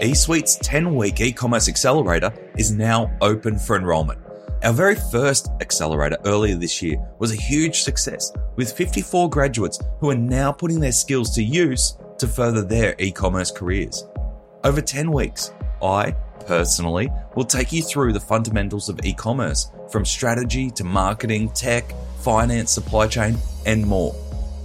eSuite's 10 week e commerce accelerator is now open for enrollment. Our very first accelerator earlier this year was a huge success with 54 graduates who are now putting their skills to use to further their e commerce careers. Over 10 weeks, I personally will take you through the fundamentals of e commerce from strategy to marketing, tech, finance, supply chain, and more.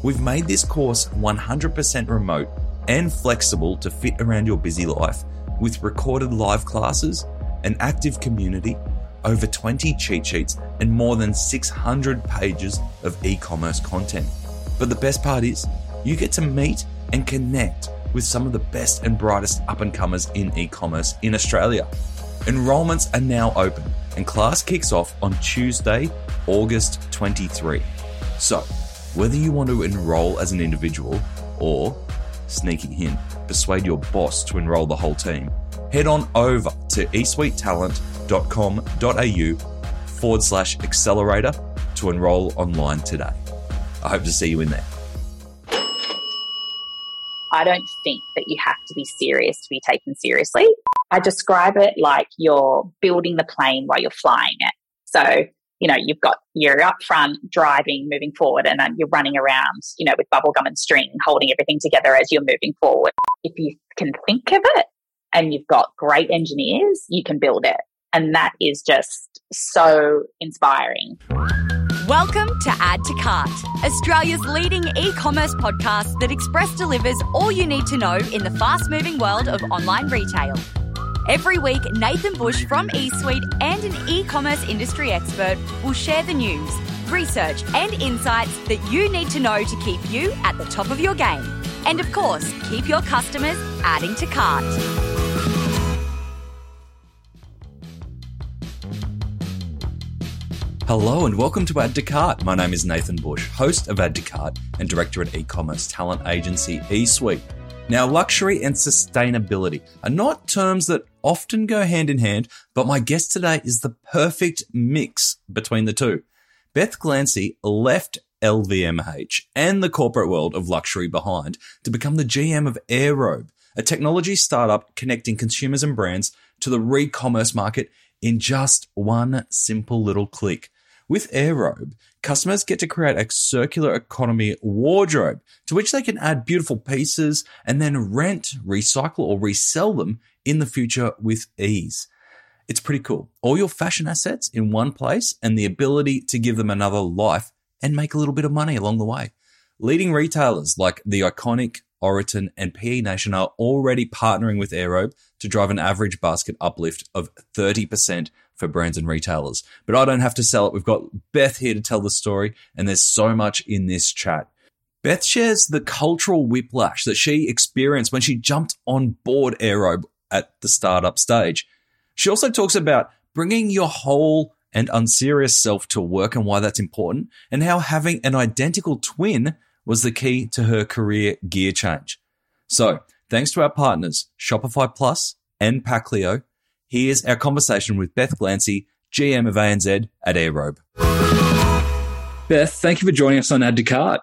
We've made this course 100% remote and flexible to fit around your busy life with recorded live classes, an active community, over 20 cheat sheets, and more than 600 pages of e commerce content. But the best part is, you get to meet and connect with some of the best and brightest up and comers in e commerce in Australia. Enrollments are now open and class kicks off on Tuesday, August 23. So, whether you want to enroll as an individual or sneaky hint, persuade your boss to enroll the whole team, head on over to esuitetalent.com.au forward slash accelerator to enroll online today. I hope to see you in there. I don't think that you have to be serious to be taken seriously. I describe it like you're building the plane while you're flying it. So you know, you've got, you're up front driving, moving forward, and then you're running around, you know, with bubblegum and string, holding everything together as you're moving forward. If you can think of it and you've got great engineers, you can build it. And that is just so inspiring. Welcome to Add to Cart, Australia's leading e commerce podcast that express delivers all you need to know in the fast moving world of online retail. Every week, Nathan Bush from eSuite and an e commerce industry expert will share the news, research, and insights that you need to know to keep you at the top of your game. And of course, keep your customers adding to cart. Hello and welcome to Add to Cart. My name is Nathan Bush, host of Add to Cart and director at e-commerce talent agency eSuite. Now, luxury and sustainability are not terms that often go hand in hand, but my guest today is the perfect mix between the two. Beth Glancy left LVMH and the corporate world of luxury behind to become the GM of AirRobe, a technology startup connecting consumers and brands to the re-commerce market in just one simple little click. With AirRobe, customers get to create a circular economy wardrobe to which they can add beautiful pieces and then rent, recycle, or resell them in the future with ease. It's pretty cool. All your fashion assets in one place and the ability to give them another life and make a little bit of money along the way. Leading retailers like the iconic Oroton and PE Nation are already partnering with AirRobe to drive an average basket uplift of 30% for brands and retailers. But I don't have to sell it. We've got Beth here to tell the story, and there's so much in this chat. Beth shares the cultural whiplash that she experienced when she jumped on board AirRobe at the startup stage. She also talks about bringing your whole and unserious self to work and why that's important, and how having an identical twin was the key to her career gear change. So, thanks to our partners, Shopify Plus and Packleo, Here's our conversation with Beth Glancy, GM of ANZ at AirRobe. Beth, thank you for joining us on Add to Cart.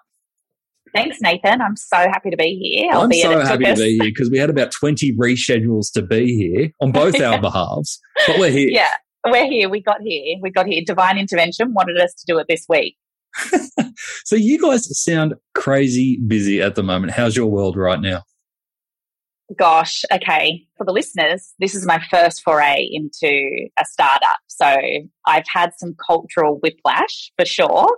Thanks, Nathan. I'm so happy to be here. I'm so happy to be here because we had about 20 reschedules to be here on both our behalves, but we're here. Yeah, we're here. We got here. We got here. Divine intervention wanted us to do it this week. so you guys sound crazy busy at the moment. How's your world right now? Gosh, okay, for the listeners, this is my first foray into a startup. So I've had some cultural whiplash for sure.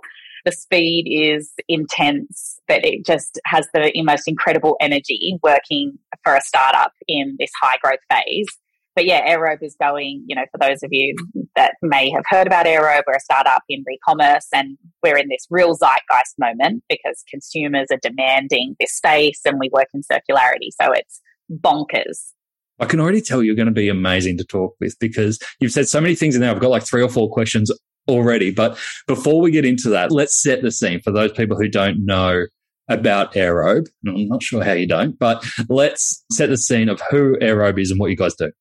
The speed is intense, but it just has the most incredible energy working for a startup in this high growth phase. But yeah, AirRobe is going, you know, for those of you that may have heard about AirRobe, we're a startup in re-commerce and we're in this real zeitgeist moment because consumers are demanding this space and we work in circularity. So it's bonkers. I can already tell you're going to be amazing to talk with because you've said so many things in there. I've got like three or four questions already. But before we get into that, let's set the scene for those people who don't know about AirRobe. I'm not sure how you don't, but let's set the scene of who AirRobe is and what you guys do.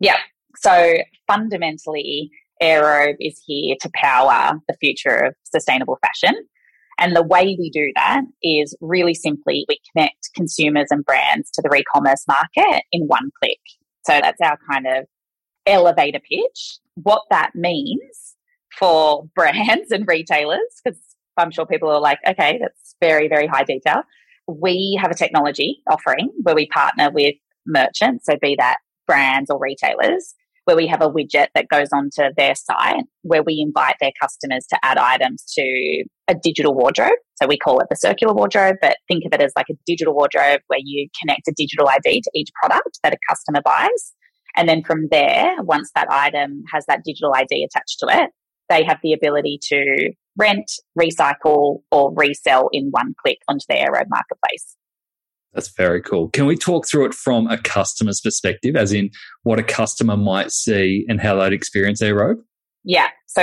Yeah. So fundamentally, AirRobe is here to power the future of sustainable fashion. And the way we do that is really simply we connect consumers and brands to the re-commerce market in one click. So that's our kind of elevator pitch. What that means for brands and retailers, because I'm sure people are like, okay, that's very, very high detail. We have a technology offering where we partner with merchants, so be that brands or retailers, where we have a widget that goes onto their site where we invite their customers to add items to a digital wardrobe. So we call it the circular wardrobe, but think of it as like a digital wardrobe where you connect a digital ID to each product that a customer buys. And then from there, once that item has that digital ID attached to it, they have the ability to rent, recycle, or resell in one click onto the Aero marketplace. That's very cool. Can we talk through it from a customer's perspective, as in what a customer might see and how they'd experience Aero? Yeah. So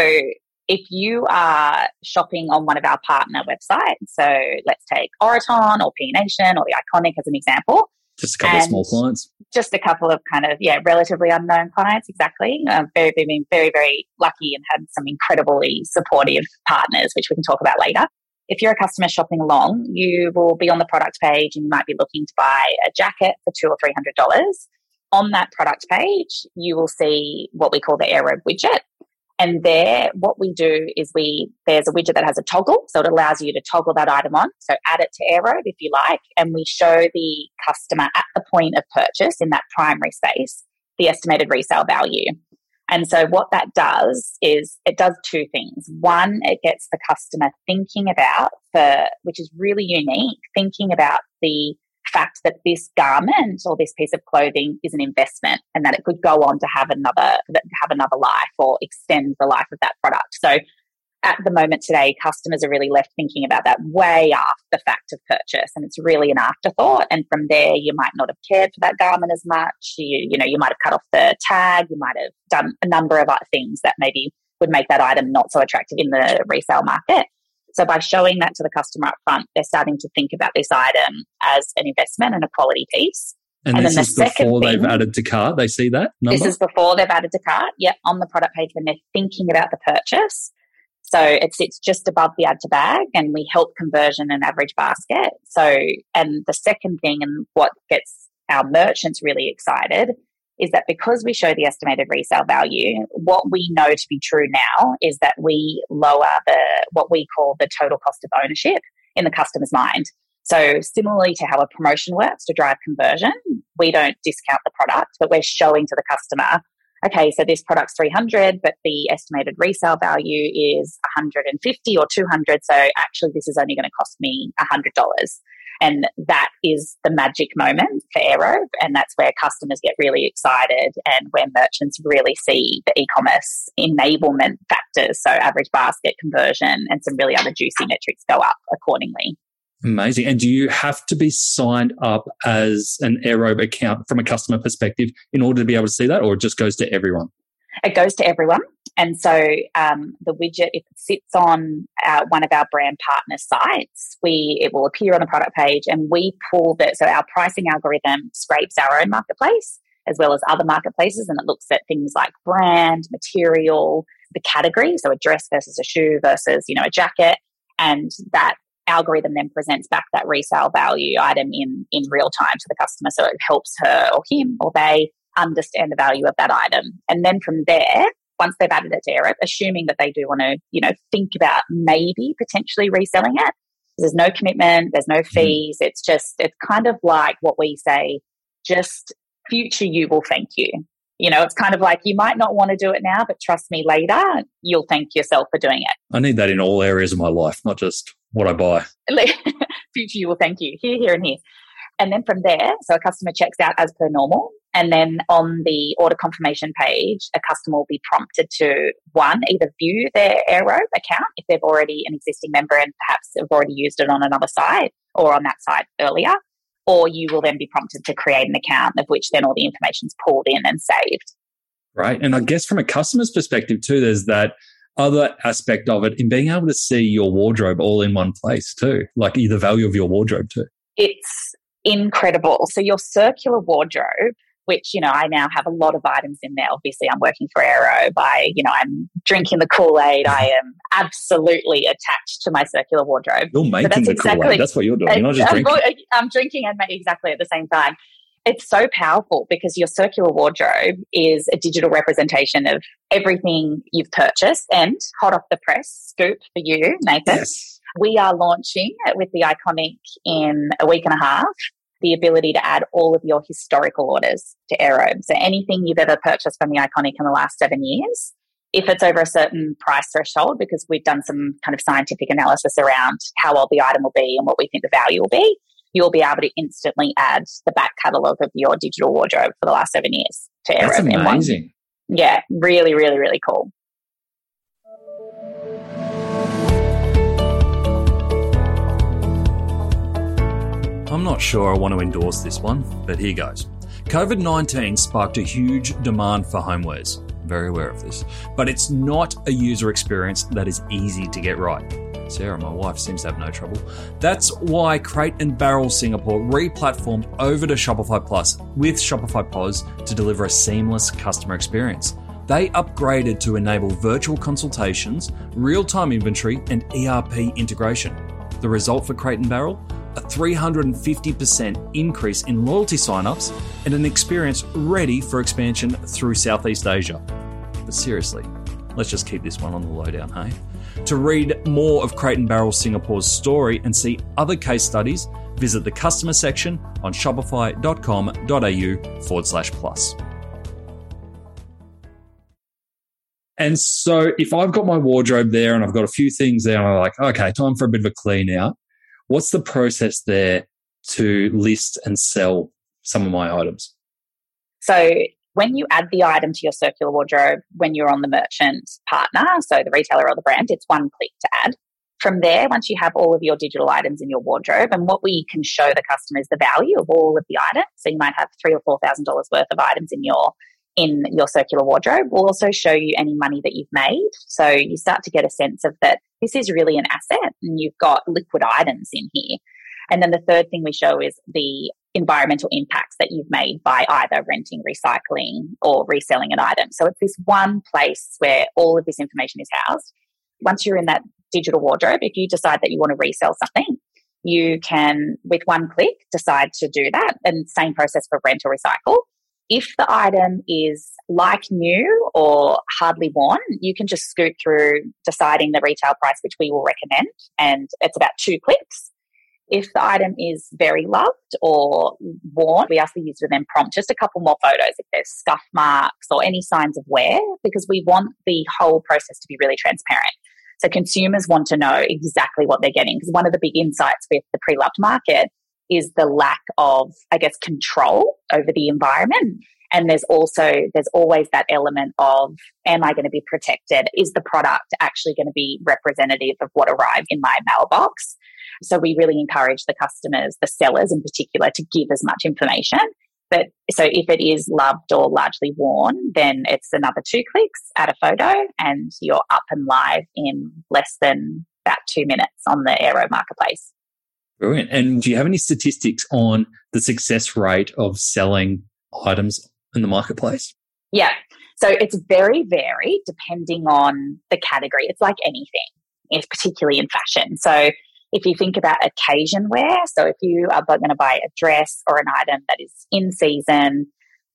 if you are shopping on one of our partner websites, so let's take Oroton or P Nation or the Iconic as an example. Just a couple of small clients. Just a couple of kind of, yeah, relatively unknown clients, exactly. Uh, very, been very, very lucky and had some incredibly supportive partners, which we can talk about later if you're a customer shopping along, you will be on the product page and you might be looking to buy a jacket for two or three hundred dollars. On that product page, you will see what we call the AirRobe widget. And there, what we do is we, there's a widget that has a toggle. So it allows you to toggle that item on. So add it to AirRobe if you like. And we show the customer at the point of purchase in that primary space, the estimated resale value. And so what that does is it does two things. One, it gets the customer thinking about the, which is really unique, thinking about the fact that this garment or this piece of clothing is an investment and that it could go on to have another have another life or extend the life of that product. So at the moment today, customers are really left thinking about that way after the fact of purchase, and it's really an afterthought. And from there, you might not have cared for that garment as much. You, you know, you might have cut off the tag. You might have done a number of other things that maybe would make that item not so attractive in the resale market. So by showing that to the customer up front, they're starting to think about this item as an investment and a quality piece. And, and this then the is before thing, they've added to cart. They see that number? This is before they've added to cart. Yep, on the product page when they're thinking about the purchase. So it sits just above the add to bag and we help conversion and average basket. So, and the second thing and what gets our merchants really excited is that because we show the estimated resale value, what we know to be true now is that we lower the, what we call the total cost of ownership in the customer's mind. So similarly to how a promotion works to drive conversion, we don't discount the product, but we're showing to the customer okay, so this product's 300, but the estimated resale value is 150 or 200. So actually, this is only going to cost me $100. And that is the magic moment for Aero. And that's where customers get really excited and where merchants really see the e commerce enablement factors. So average basket conversion and some really other juicy metrics go up accordingly. Amazing. And do you have to be signed up as an AirRobe account from a customer perspective in order to be able to see that, or it just goes to everyone? It goes to everyone. And so um, the widget, if it sits on uh, one of our brand partner sites, we it will appear on the product page, and we pull that. So our pricing algorithm scrapes our own marketplace as well as other marketplaces, and it looks at things like brand, material, the category, so a dress versus a shoe versus you know a jacket, and that algorithm then presents back that resale value item in in real time to the customer so it helps her or him or they understand the value of that item and then from there once they've added it to AirRobe, assuming that they do want to you know think about maybe potentially reselling it there's no commitment there's no mm-hmm. fees mm. it's just it's kind of like what we say just future you will thank you you know, it's kind of like you might not want to do it now, but trust me later, you'll thank yourself for doing it. I need that in all areas of my life, not just what I buy. Future you will thank you here, here, and here. And then from there, so a customer checks out as per normal. And then on the order confirmation page, a customer will be prompted to one, either view their AirRobe account if they've already an existing member and perhaps have already used it on another site or on that site earlier, or you will then be prompted to create an account of which then all the information is pulled in and saved. Right. And I guess from a customer's perspective too, there's that other aspect of it in being able to see your wardrobe all in one place too, like the value of your wardrobe too. It's incredible. So your circular wardrobe which, you know, I now have a lot of items in there. Obviously, I'm working for AirRobe. by, you know, I'm drinking the Kool Aid. I am absolutely attached to my circular wardrobe. You're making the exactly, Kool Aid. That's what you're doing. You're not just drinking. I'm drinking and making exactly at the same time. It's so powerful because your circular wardrobe is a digital representation of everything you've purchased. And hot off the press, scoop for you, Nathan. Yes. We are launching with the iconic in a week and a half the ability to add all of your historical orders to AirRobe. So anything you've ever purchased from the iconic in the last seven years, if it's over a certain price threshold, because we've done some kind of scientific analysis around how old the item will be and what we think the value will be, you'll be able to instantly add the back catalogue of your digital wardrobe for the last seven years to AirRobe. That's amazing. Yeah, really, really, really cool. I'm not sure I want to endorse this one, but here goes. COVID 19 sparked a huge demand for homewares. Very aware of this. But it's not a user experience that is easy to get right. Sarah, my wife, seems to have no trouble. That's why Crate and Barrel Singapore re-platformed over to Shopify Plus with Shopify POS to deliver a seamless customer experience. They upgraded to enable virtual consultations, real-time inventory, and ERP integration. The result for Crate and Barrel? A 350% increase in loyalty signups and an experience ready for expansion through Southeast Asia. But seriously, let's just keep this one on the lowdown, hey? To read more of Crate and Barrel Singapore's story and see other case studies, visit the customer section on shopify.com.au forward slash plus. And so if I've got my wardrobe there and I've got a few things there and I'm like, okay, time for a bit of a clean out, what's the process there to list and sell some of my items? So when you add the item to your circular wardrobe, when you're on the merchant partner, so the retailer or the brand, it's one click to add. From there, once you have all of your digital items in your wardrobe, and what we can show the customer is the value of all of the items. So you might have three or four thousand dollars worth of items in your in your circular wardrobe. We'll also show you any money that you've made. So you start to get a sense of that this is really an asset and you've got liquid items in here. And then the third thing we show is the environmental impacts that you've made by either renting, recycling, or reselling an item. So it's this one place where all of this information is housed. Once you're in that digital wardrobe, if you decide that you want to resell something, you can, with one click, decide to do that. And same process for rent or recycle. If the item is like new or hardly worn, you can just scoot through deciding the retail price, which we will recommend. And it's about two clicks if the item is very loved or worn, we ask the user to then prompt just a couple more photos if there's scuff marks or any signs of wear, because we want the whole process to be really transparent. So consumers want to know exactly what they're getting. Because one of the big insights with the pre loved market is the lack of, I guess, control over the environment. And there's also, there's always that element of, am I going to be protected? Is the product actually going to be representative of what arrived in my mailbox? So we really encourage the customers, the sellers in particular, to give as much information. But so if it is loved or largely worn, then it's another two clicks, add a photo, and you're up and live in less than about two minutes on the Aero marketplace. Brilliant. And do you have any statistics on the success rate of selling items in the marketplace? Yeah. So it's very varied depending on the category. It's like anything, it's particularly in fashion. So if you think about occasion wear, so if you are going to buy a dress or an item that is in season,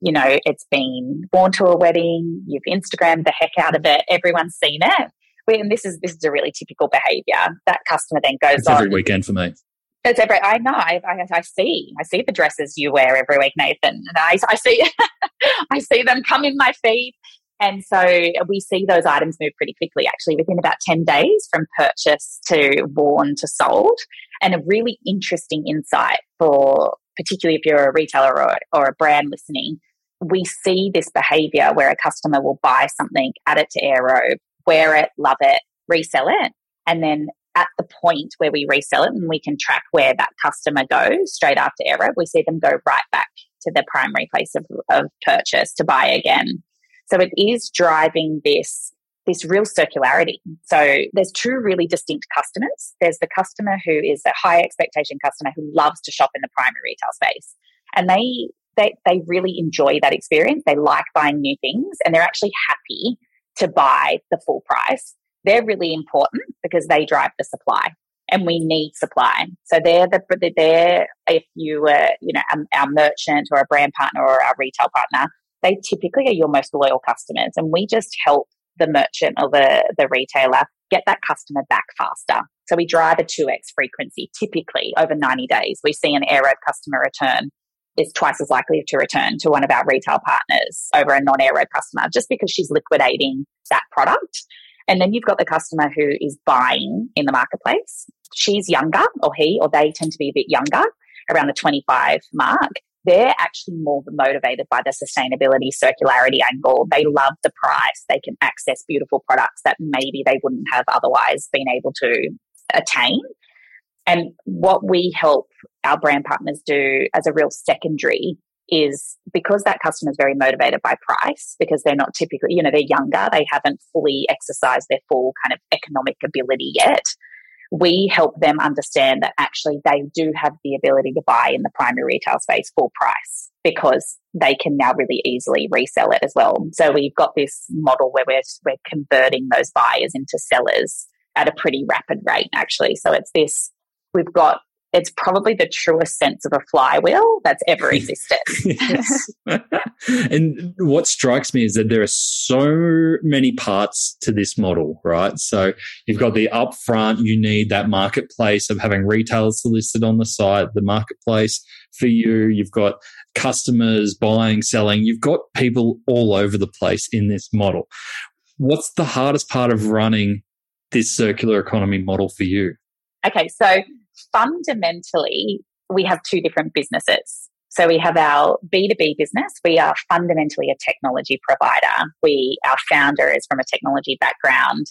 you know, it's been worn to a wedding, you've Instagrammed the heck out of it, everyone's seen it. And this is this is a really typical behavior. That customer then goes it's on. Every weekend for me. Every. I know. I, I, I, see. I see the dresses you wear every week, Nathan, and I, I see. I see them come in my feed, and so we see those items move pretty quickly, actually, within about 10 days from purchase to worn to sold. And a really interesting insight for, particularly if you're a retailer or, or a brand listening, we see this behavior where a customer will buy something, add it to Aero, wear it, love it, resell it. And then at the point where we resell it and we can track where that customer goes straight after Aero, we see them go right back to their primary place of, of purchase to buy again. So it is driving this this real circularity. So there's two really distinct customers. There's the customer who is a high expectation customer who loves to shop in the primary retail space. And they they they really enjoy that experience. They like buying new things and they're actually happy to buy the full price. They're really important because they drive the supply. and we need supply. So they're the they're if you were you know um, our merchant or a brand partner or our retail partner, they typically are your most loyal customers, and we just help the merchant or the the retailer get that customer back faster. So we drive a 2x frequency typically over 90 days. We see an Aero customer return is twice as likely to return to one of our retail partners over a non Aero customer just because she's liquidating that product. And then you've got the customer who is buying in the marketplace. She's younger, or he or they tend to be a bit younger, around the 25 mark. They're actually more motivated by the sustainability circularity angle. They love the price. They can access beautiful products that maybe they wouldn't have otherwise been able to attain. And what we help our brand partners do as a real secondary is because that customer is very motivated by price because they're not typically, you know, they're younger, they haven't fully exercised their full kind of economic ability yet. We help them understand that actually they do have the ability to buy in the primary retail space full price because they can now really easily resell it as well. So we've got this model where we're, we're converting those buyers into sellers at a pretty rapid rate, actually. So it's this we've got it's probably the truest sense of a flywheel that's ever existed. and what strikes me is that there are so many parts to this model, right? So you've got the upfront, you need that marketplace of having retailers listed on the site, the marketplace for you. You've got customers buying, selling. You've got people all over the place in this model. What's the hardest part of running this circular economy model for you? Okay, so fundamentally, we have two different businesses. So we have our B2B business. We are fundamentally a technology provider. We, our founder is from a technology background.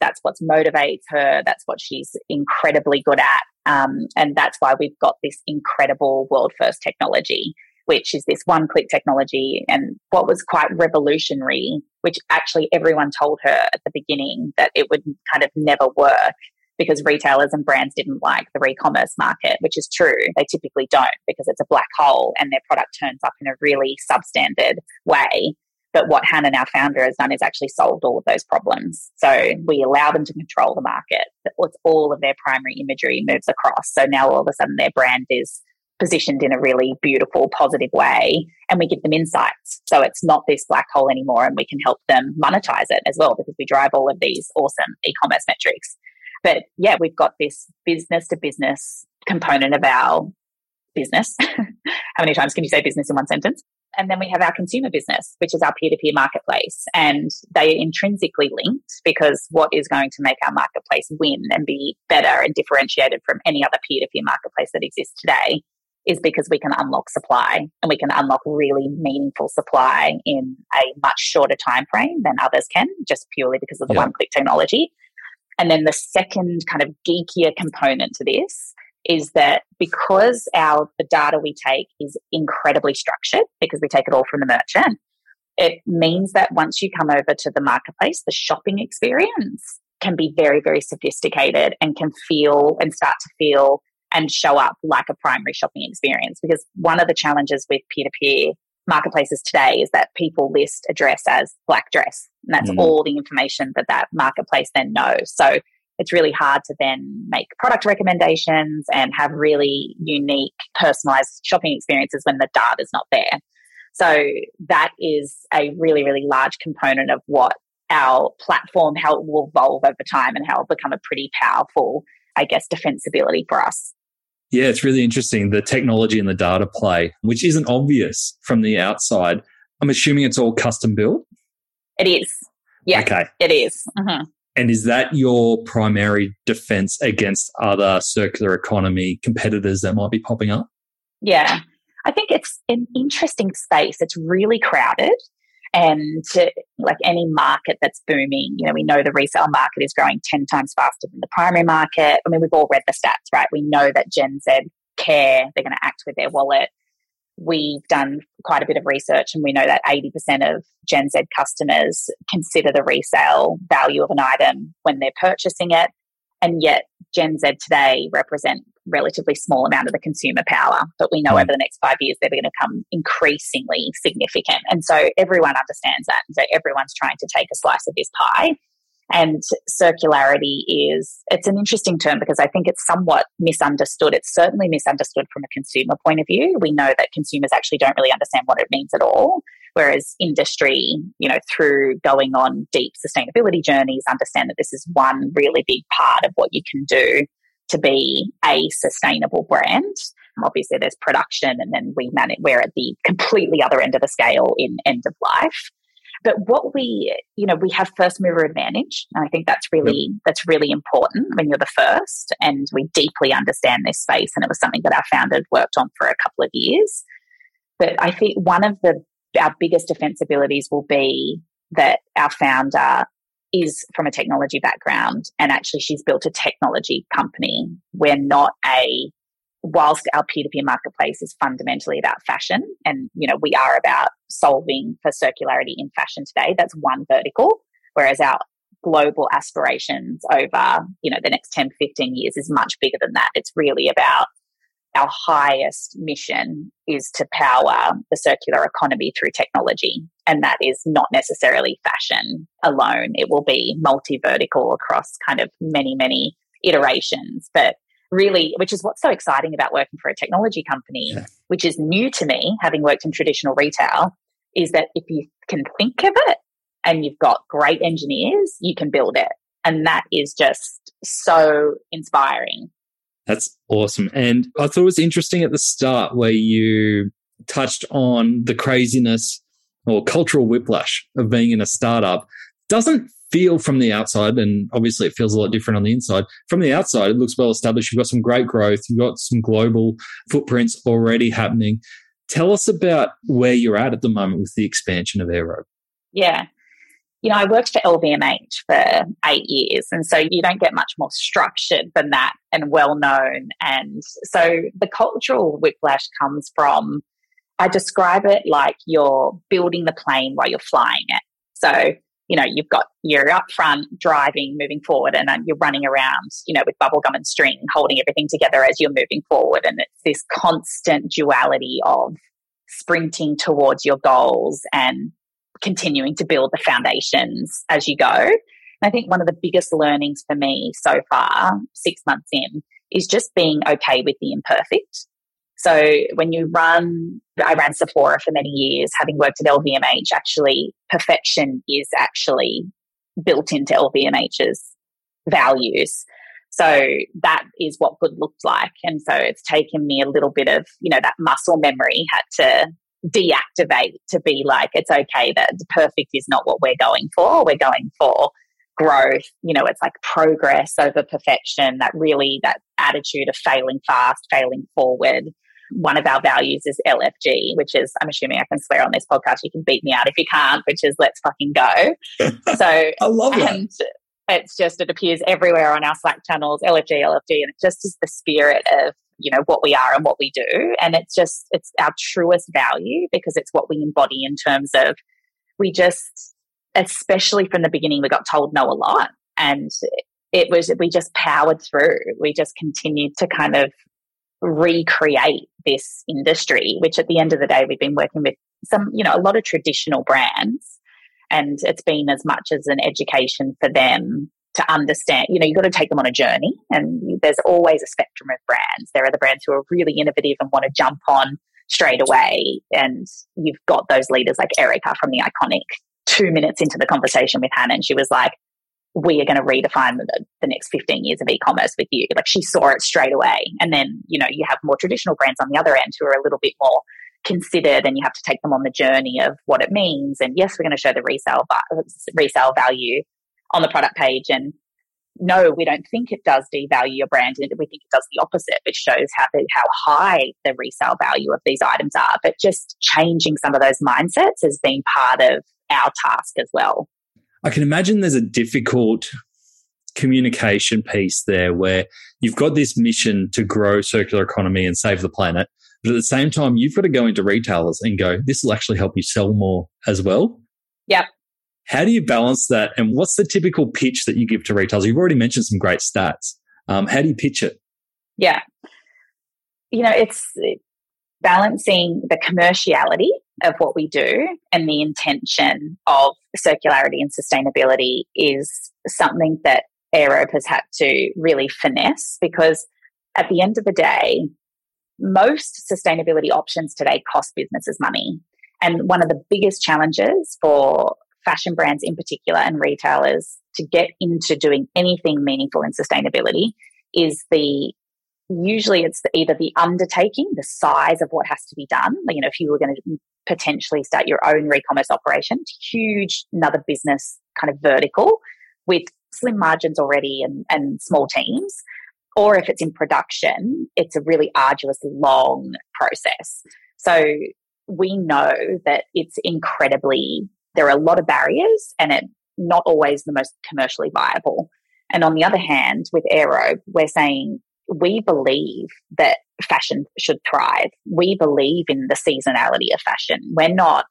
That's what motivates her. That's what she's incredibly good at. Um, and that's why we've got this incredible world first technology, which is this one click technology. And what was quite revolutionary, which actually everyone told her at the beginning that it would kind of never work, because retailers and brands didn't like the re-commerce market, which is true. They typically don't because it's a black hole and their product turns up in a really substandard way. But what Hannah, our founder, has done is actually solved all of those problems. So we allow them to control the market. It's All of their primary imagery moves across. So now all of a sudden their brand is positioned in a really beautiful, positive way, and we give them insights. So it's not this black hole anymore, and we can help them monetize it as well because we drive all of these awesome e commerce metrics. But yeah, we've got this business to business component of our business. How many times can you say business in one sentence? And then we have our consumer business, which is our peer to peer marketplace. And they are intrinsically linked because what is going to make our marketplace win and be better and differentiated from any other peer to peer marketplace that exists today is because we can unlock supply and we can unlock really meaningful supply in a much shorter time frame than others can, just purely because of the one click technology. And then the second kind of geekier component to this is that because our the data we take is incredibly structured because we take it all from the merchant, it means that once you come over to the marketplace, the shopping experience can be very, very sophisticated and can feel and start to feel and show up like a primary shopping experience. Because one of the challenges with peer to peer marketplaces today is that people list a dress as black dress. And that's mm. all the information that that marketplace then knows. So it's really hard to then make product recommendations and have really unique personalized shopping experiences when the data is not there. So that is a really, really large component of what our platform, how it will evolve over time and how it'll become a pretty powerful, I guess, defensibility for us. Yeah, it's really interesting. The technology and the data play, which isn't obvious from the outside. I'm assuming it's all custom built. It is. Yeah. Okay. It is. Mm-hmm. And is that your primary defense against other circular economy competitors that might be popping up? Yeah. I think it's an interesting space. It's really crowded. And like any market that's booming, you know, we know the resale market is growing 10 times faster than the primary market. I mean, we've all read the stats, right? We know that Gen Z care, they're going to act with their wallet. We've done quite a bit of research and we know that 80% of Gen Z customers consider the resale value of an item when they're purchasing it. And yet Gen Z today represent relatively small amount of the consumer power, but we know mm. over the next five years they're going to become increasingly significant. And so everyone understands that. And so everyone's trying to take a slice of this pie. And circularity is, it's an interesting term because I think it's somewhat misunderstood. It's certainly misunderstood from a consumer point of view. We know that consumers actually don't really understand what it means at all. Whereas industry, you know, through going on deep sustainability journeys, understand that this is one really big part of what you can do to be a sustainable brand. Obviously, there's production, and then we manage, we're at the completely other end of the scale in end of life. But what we, you know, we have first mover advantage. And I think that's really, yep. that's really important when you're the first. And we deeply understand this space. And it was something that our founder worked on for a couple of years. But I think one of the, our biggest defense abilities will be that our founder is from a technology background and actually she's built a technology company. We're not a whilst our peer-to-peer marketplace is fundamentally about fashion and you know we are about solving for circularity in fashion today that's one vertical whereas our global aspirations over you know the next 10 15 years is much bigger than that it's really about our highest mission is to power the circular economy through technology and that is not necessarily fashion alone it will be multi vertical across kind of many many iterations but really, which is what's so exciting about working for a technology company, yeah. which is new to me, having worked in traditional retail, is that if you can think of it and you've got great engineers, you can build it. And that is just so inspiring. That's awesome. And I thought it was interesting at the start where you touched on the craziness or cultural whiplash of being in a startup. Doesn't feel from the outside, and obviously it feels a lot different on the inside. From the outside, it looks well established. You've got some great growth. You've got some global footprints already happening. Tell us about where you're at at the moment with the expansion of Aero. Yeah. You know, I worked for LVMH for eight years, and so you don't get much more structured than that and well known. And so the cultural whiplash comes from, I describe it like you're building the plane while you're flying it. So you know, you've got you're up front driving, moving forward, and you're running around, you know, with bubblegum and string, holding everything together as you're moving forward. And it's this constant duality of sprinting towards your goals and continuing to build the foundations as you go. I think one of the biggest learnings for me so far, six months in, is just being okay with the imperfect. So when you run, I ran Sephora for many years, having worked at LVMH, actually perfection is actually built into LVMH's values. So that is what good looks like. And so it's taken me a little bit of, you know, that muscle memory had to deactivate to be like, it's okay that perfect is not what we're going for. We're going for growth. You know, it's like progress over perfection, that really, that attitude of failing fast, failing forward one of our values is LFG, which is, I'm assuming I can swear on this podcast. You can beat me out if you can't, which is let's fucking go. So I love and It's just, it appears everywhere on our Slack channels, LFG, LFG, and it just is the spirit of, you know, what we are and what we do. And it's just, it's our truest value because it's what we embody in terms of we just, especially from the beginning, we got told no a lot. And it was, we just powered through. We just continued to kind of recreate this industry, which at the end of the day, we've been working with some, you know, a lot of traditional brands. And it's been as much as an education for them to understand, you know, you've got to take them on a journey. And there's always a spectrum of brands. There are the brands who are really innovative and want to jump on straight away. And you've got those leaders like Erica from the iconic two minutes into the conversation with Hannah, and she was like, we are going to redefine the, the, next 15 years of e-commerce with you. Like she saw it straight away. And then, you know, you have more traditional brands on the other end who are a little bit more considered and you have to take them on the journey of what it means. And yes, we're going to show the resale, resale value on the product page. And no, we don't think it does devalue your brand. And we think it does the opposite, It shows how, the, how high the resale value of these items are. But just changing some of those mindsets has been part of our task as well. I can imagine there's a difficult communication piece there where you've got this mission to grow circular economy and save the planet. But at the same time, you've got to go into retailers and go, this will actually help you sell more as well. Yep. How do you balance that? And what's the typical pitch that you give to retailers? You've already mentioned some great stats. Um, how do you pitch it? Yeah. You know, it's balancing the commerciality of what we do and the intention of circularity and sustainability is something that AirRobe has had to really finesse because at the end of the day, most sustainability options today cost businesses money. And one of the biggest challenges for fashion brands in particular and retailers to get into doing anything meaningful in sustainability is the usually it's the, either the undertaking, the size of what has to be done. You know, if you were going to potentially start your own re-commerce operation, huge another business kind of vertical with slim margins already and, and small teams. Or if it's in production, it's a really arduous, long process. So we know that it's incredibly, there are a lot of barriers and it not always the most commercially viable. And on the other hand, with Aero, we're saying we believe that fashion should thrive. We believe in the seasonality of fashion. We're not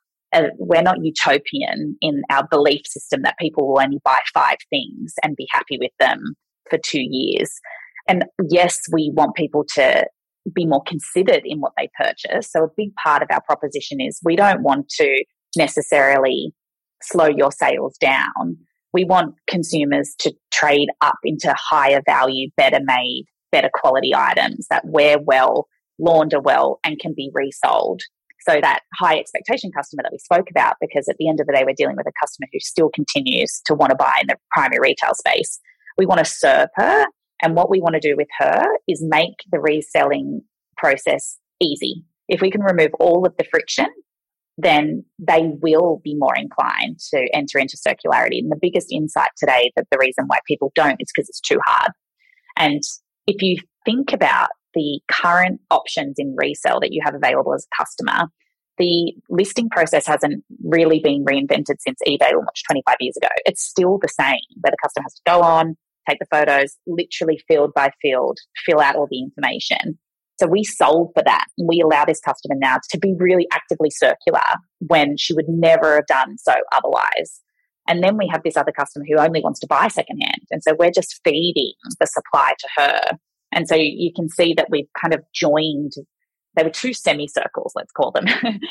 we're not utopian in our belief system that people will only buy five things and be happy with them for two years. And yes, we want people to be more considered in what they purchase. So a big part of our proposition is we don't want to necessarily slow your sales down. We want consumers to trade up into higher value, better made, better quality items that wear well, launder well, and can be resold. So that high expectation customer that we spoke about, because at the end of the day, we're dealing with a customer who still continues to want to buy in the primary retail space. We want to serve her. And what we want to do with her is make the reselling process easy. If we can remove all of the friction, then they will be more inclined to enter into circularity. And the biggest insight today that the reason why people don't is because it's too hard. And if you think about the current options in resale that you have available as a customer, the listing process hasn't really been reinvented since eBay launched 25 years ago. It's still the same, where the customer has to go on, take the photos, literally field by field, fill out all the information. So we solve for that. We allow this customer now to be really actively circular when she would never have done so otherwise. And then we have this other customer who only wants to buy secondhand. And so we're just feeding the supply to her. And so you can see that we've kind of joined, they were two semicircles, let's call them,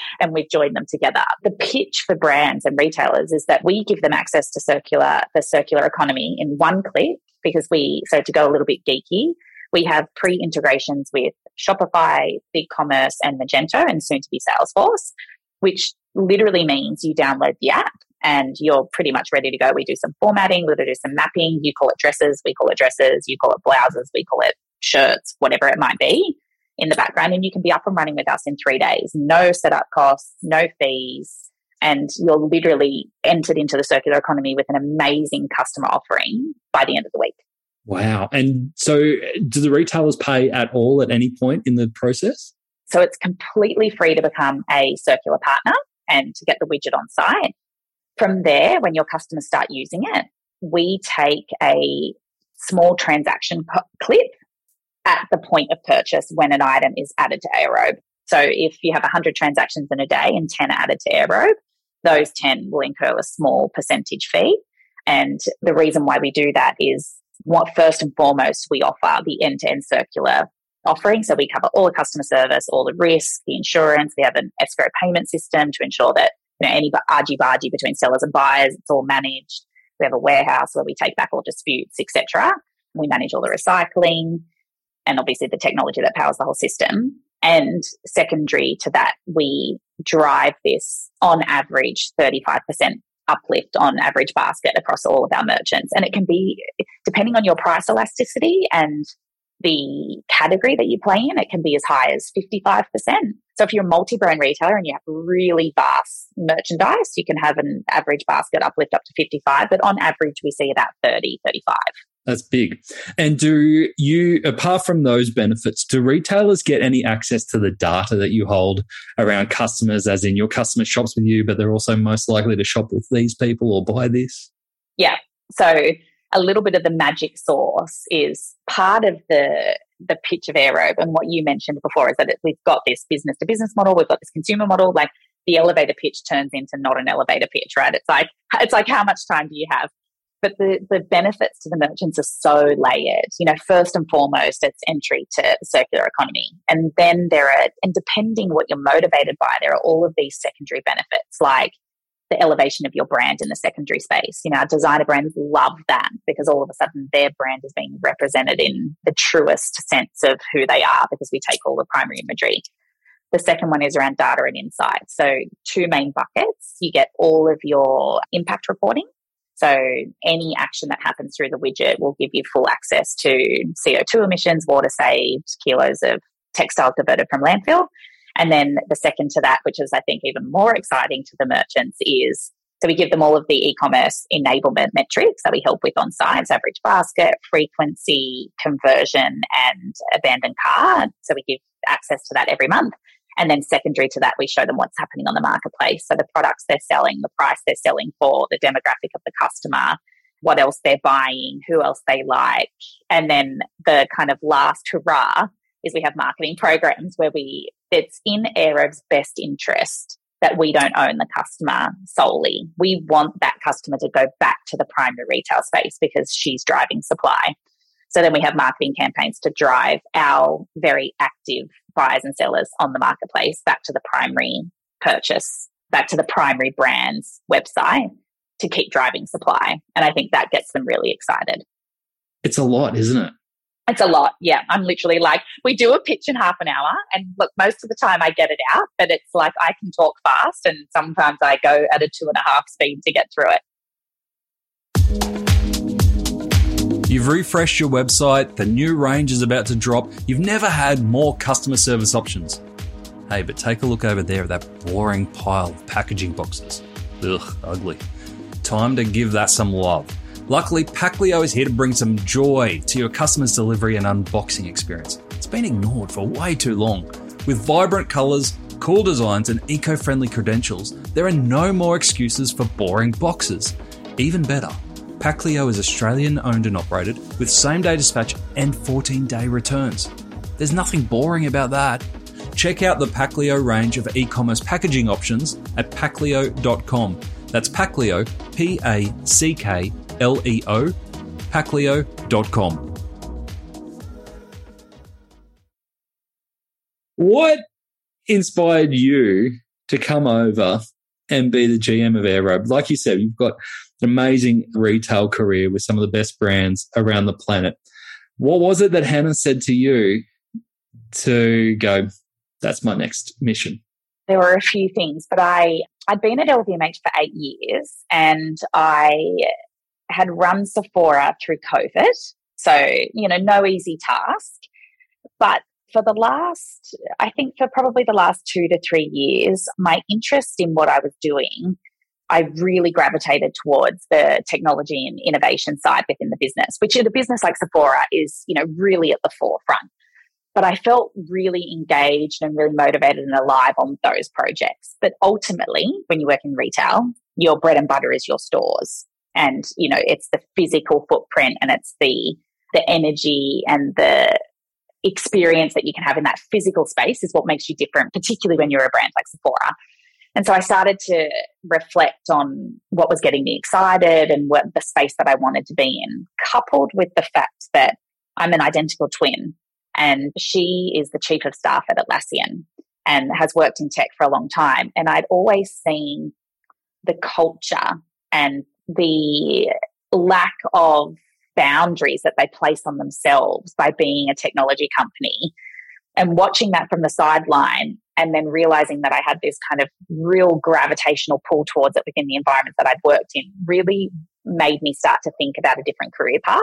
and we've joined them together. The pitch for brands and retailers is that we give them access to circular, the circular economy in one click because we, so to go a little bit geeky, we have pre integrations with Shopify, BigCommerce, and Magento, and soon to be Salesforce, which literally means you download the app and you're pretty much ready to go. We do some formatting, we do some mapping. You call it dresses, we call it dresses, you call it blouses, we call it shirts, whatever it might be in the background. And you can be up and running with us in three days. No setup costs, no fees. And you're literally entered into the circular economy with an amazing customer offering by the end of the week. Wow. And so do the retailers pay at all at any point in the process? So it's completely free to become a circular partner and to get the widget on site. From there, when your customers start using it, we take a small transaction clip at the point of purchase when an item is added to AirRobe. So if you have 100 transactions in a day and 10 are added to AirRobe, those 10 will incur a small percentage fee. And the reason why we do that is what first and foremost, we offer the end to end circular offering. So we cover all the customer service, all the risk, the insurance. We have an escrow payment system to ensure that you know any argy bargy between sellers and buyers, it's all managed. We have a warehouse where we take back all disputes, etc. We manage all the recycling and obviously the technology that powers the whole system. And secondary to that, we drive this on average 35% uplift on average basket across all of our merchants. And it can be, depending on your price elasticity and the category that you play in, it can be as high as 55%. So if you're a multi-brand retailer and you have really vast merchandise, you can have an average basket uplift up to 55, but on average we see about 30, 35. That's big. And do you, apart from those benefits, do retailers get any access to the data that you hold around customers, as in your customer shops with you, but they're also most likely to shop with these people or buy this? Yeah. So a little bit of the magic sauce is part of the the pitch of AirRobe and what you mentioned before is that it, we've got this business to business model, we've got this consumer model, like the elevator pitch turns into not an elevator pitch, right? It's like it's like how much time do you have? But the, the benefits to the merchants are so layered. You know, first and foremost, it's entry to the circular economy. And then there are, and depending what you're motivated by, there are all of these secondary benefits like the elevation of your brand in the secondary space. You know, our designer brands love that because all of a sudden their brand is being represented in the truest sense of who they are because we take all the primary imagery. The second one is around data and insight. So, two main buckets. You get all of your impact reporting. So, any action that happens through the widget will give you full access to CO2 emissions, water saved, kilos of textiles diverted from landfill. And then the second to that, which is I think even more exciting to the merchants, is so we give them all of the e-commerce enablement metrics that we help with on sites, average basket, frequency, conversion, and abandoned cart. So we give access to that every month. And then secondary to that, we show them what's happening on the marketplace. So the products they're selling, the price they're selling for, the demographic of the customer, what else they're buying, who else they like. And then the kind of last hurrah is we have marketing programs where we, it's in AirRobe's best interest that we don't own the customer solely. We want that customer to go back to the primary retail space because she's driving supply. So then we have marketing campaigns to drive our very active buyers and sellers on the marketplace back to the primary purchase, back to the primary brand's website to keep driving supply. And I think that gets them really excited. It's a lot, isn't it? It's a lot. Yeah. I'm literally like, we do a pitch in half an hour. And look, most of the time I get it out, but it's like I can talk fast and sometimes I go at a two and a half speed to get through it. You've refreshed your website, the new range is about to drop, you've never had more customer service options. Hey, but take a look over there at that boring pile of packaging boxes. Ugh, ugly. Time to give that some love. Luckily, Packleo is here to bring some joy to your customers' delivery and unboxing experience. It's been ignored for way too long. With vibrant colours, cool designs, and eco friendly credentials, there are no more excuses for boring boxes. Even better, Packleo is Australian owned and operated with same day dispatch and 14 day returns. There's nothing boring about that. Check out the Packleo range of e commerce packaging options at packleo.com. That's Packleo, P A C K L E O, packleo.com. What inspired you to come over and be the GM of AirRobe? Like you said, you've got an amazing retail career with some of the best brands around the planet. What was it that Hannah said to you to go, that's my next mission? There were a few things, but I, I'd been at LVMH for eight years and I had run Sephora through COVID. So, you know, no easy task. But for the last, I think for probably the last two to three years, my interest in what I was doing I really gravitated towards the technology and innovation side within the business, which in a business like Sephora is, you know, really at the forefront. But I felt really engaged and really motivated and alive on those projects. But ultimately, when you work in retail, your bread and butter is your stores. And, you know, it's the physical footprint and it's the the energy and the experience that you can have in that physical space is what makes you different, particularly when you're a brand like Sephora. And so I started to reflect on what was getting me excited and what the space that I wanted to be in, coupled with the fact that I'm an identical twin and she is the chief of staff at Atlassian and has worked in tech for a long time. And I'd always seen the culture and the lack of boundaries that they place on themselves by being a technology company and watching that from the sideline and then realizing that I had this kind of real gravitational pull towards it within the environment that I'd worked in really made me start to think about a different career path.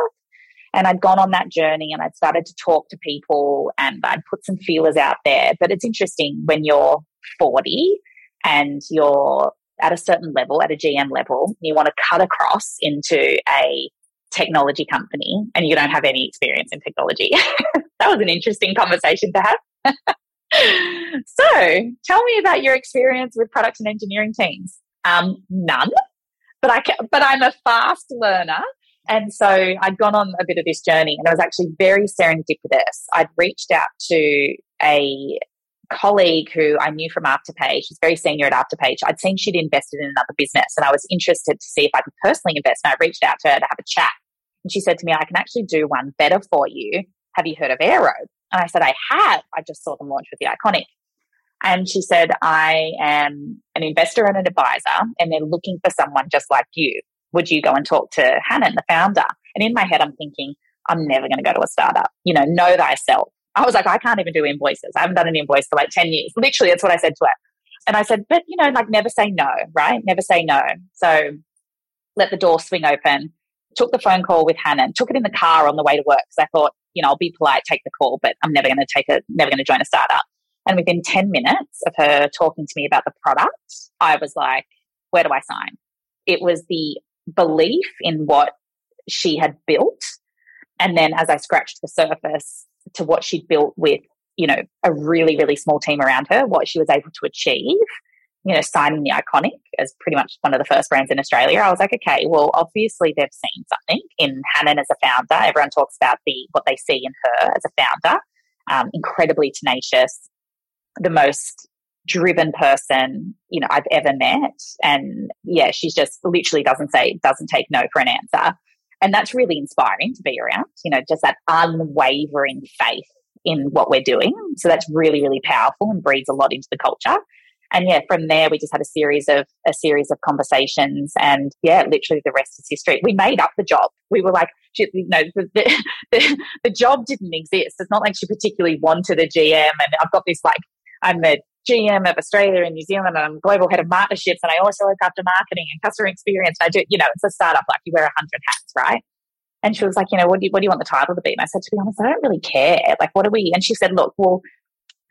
And I'd gone on that journey and I'd started to talk to people and I'd put some feelers out there. But it's interesting when you're 40 and you're at a certain level, at a GM level, you want to cut across into a technology company and you don't have any experience in technology. that was an interesting conversation to have. so, tell me about your experience with product and engineering teams. Um, none, but I can, but I'm a fast learner, and so I'd gone on a bit of this journey, and it was actually very serendipitous. I'd reached out to a colleague who I knew from Afterpay, she's very senior at Afterpay. I'd seen she'd invested in another business and I was interested to see if I could personally invest. And I reached out to her to have a chat. And she said to me, I can actually do one better for you. Have you heard of AirRobe? And I said, I have. I just saw them launch with the Iconic. And she said, I am an investor and an advisor, and they're looking for someone just like you. Would you go and talk to Hannah, the founder? And in my head, I'm thinking, I'm never going to go to a startup. You know, know thyself. I was like, I can't even do invoices. I haven't done an invoice for like 10 years. Literally, that's what I said to her. And I said, but you know, like never say no, right? Never say no. So let the door swing open. Took the phone call with Hannah, took it in the car on the way to work because I thought, you know, I'll be polite, take the call, but I'm never going to take it, never going to join a startup. And within 10 minutes of her talking to me about the product, I was like, where do I sign? It was the belief in what she had built. And then as I scratched the surface to what she'd built with, you know, a really, really small team around her, what she was able to achieve, you know, signing the iconic as pretty much one of the first brands in Australia, I was like, okay, well, obviously they've seen something in Hannah as a founder. Everyone talks about the what they see in her as a founder. Um, incredibly tenacious, the most driven person you know I've ever met, and yeah, she's just literally doesn't say doesn't take no for an answer, and that's really inspiring to be around. You know, just that unwavering faith in what we're doing. So that's really really powerful and breeds a lot into the culture and yeah, from there we just had a series of a series of conversations, and yeah, literally the rest is history. We made up the job. We were like, you know, the, the, the job didn't exist. It's not like she particularly wanted a GM, and I've got this like I'm the GM of Australia and New Zealand, and I'm global head of partnerships, and I also look after marketing and customer experience. And I do, you know, it's a startup like you wear a hundred hats, right? And she was like, you know, what do you, what do you want the title to be? And I said, to be honest, I don't really care. Like, what are we? And she said, look, well,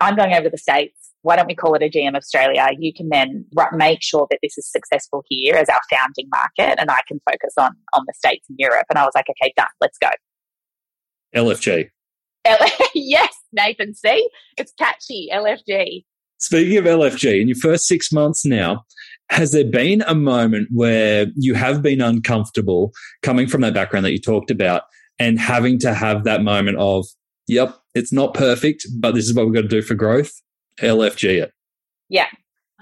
I'm going over to the States why don't we call it a GM Australia? You can then make sure that this is successful here as our founding market, and I can focus on on the states and Europe. And I was like, okay, done, let's go. LFG. L- yes, Nathan. See, it's catchy. LFG. Speaking of LFG, in your first six months now, has there been a moment where you have been uncomfortable coming from that background that you talked about and having to have that moment of, yep, it's not perfect, but this is what we've got to do for growth? LFG it. Yeah,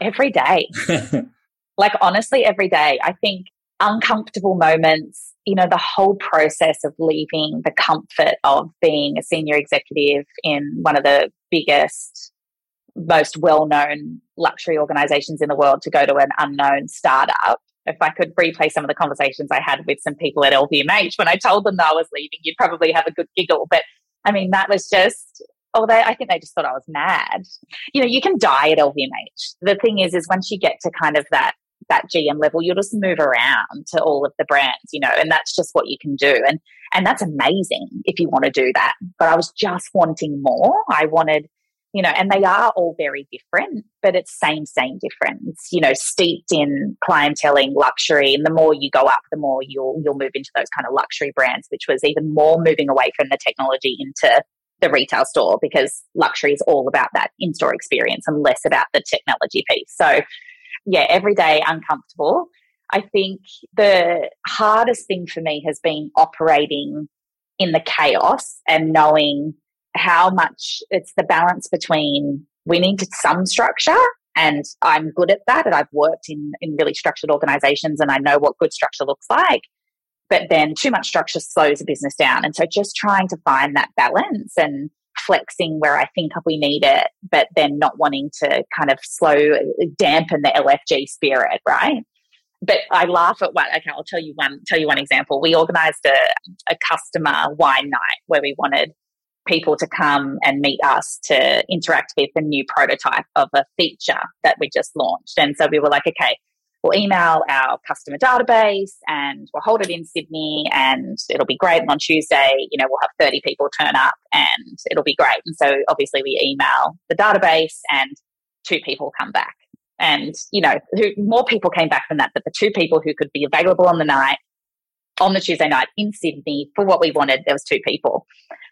every day. like, honestly, every day. I think uncomfortable moments, you know, the whole process of leaving the comfort of being a senior executive in one of the biggest, most well known luxury organizations in the world to go to an unknown startup. If I could replay some of the conversations I had with some people at LVMH when I told them that I was leaving, you'd probably have a good giggle. But I mean, that was just oh, they, I think they just thought I was mad. You know, you can die at LVMH. The thing is, is once you get to kind of that that GM level, you'll just move around to all of the brands, you know, and that's just what you can do. And and that's amazing if you want to do that. But I was just wanting more. I wanted, you know, and they are all very different, but it's same, same difference, you know, steeped in clienteling, luxury. And the more you go up, the more you'll you'll move into those kind of luxury brands, which was even more moving away from the technology into the retail store because luxury is all about that in store experience and less about the technology piece. So, yeah, every day uncomfortable. I think the hardest thing for me has been operating in the chaos and knowing how much it's the balance between we need some structure and I'm good at that and I've worked in, in really structured organizations and I know what good structure looks like but then too much structure slows a business down. And so just trying to find that balance and flexing where I think we need it, but then not wanting to kind of slow, dampen the LFG spirit, right? But I laugh at what, okay, I'll tell you one, tell you one example. We organized a, a customer wine night where we wanted people to come and meet us to interact with the new prototype of a feature that we just launched. And so we were like, okay, we'll email our customer database and we'll hold it in Sydney and it'll be great. And on Tuesday, you know, we'll have 30 people turn up and it'll be great. And so obviously we email the database and two people come back. And, you know, who, more people came back than that, but the two people who could be available on the night, on the Tuesday night in Sydney for what we wanted, there was two people.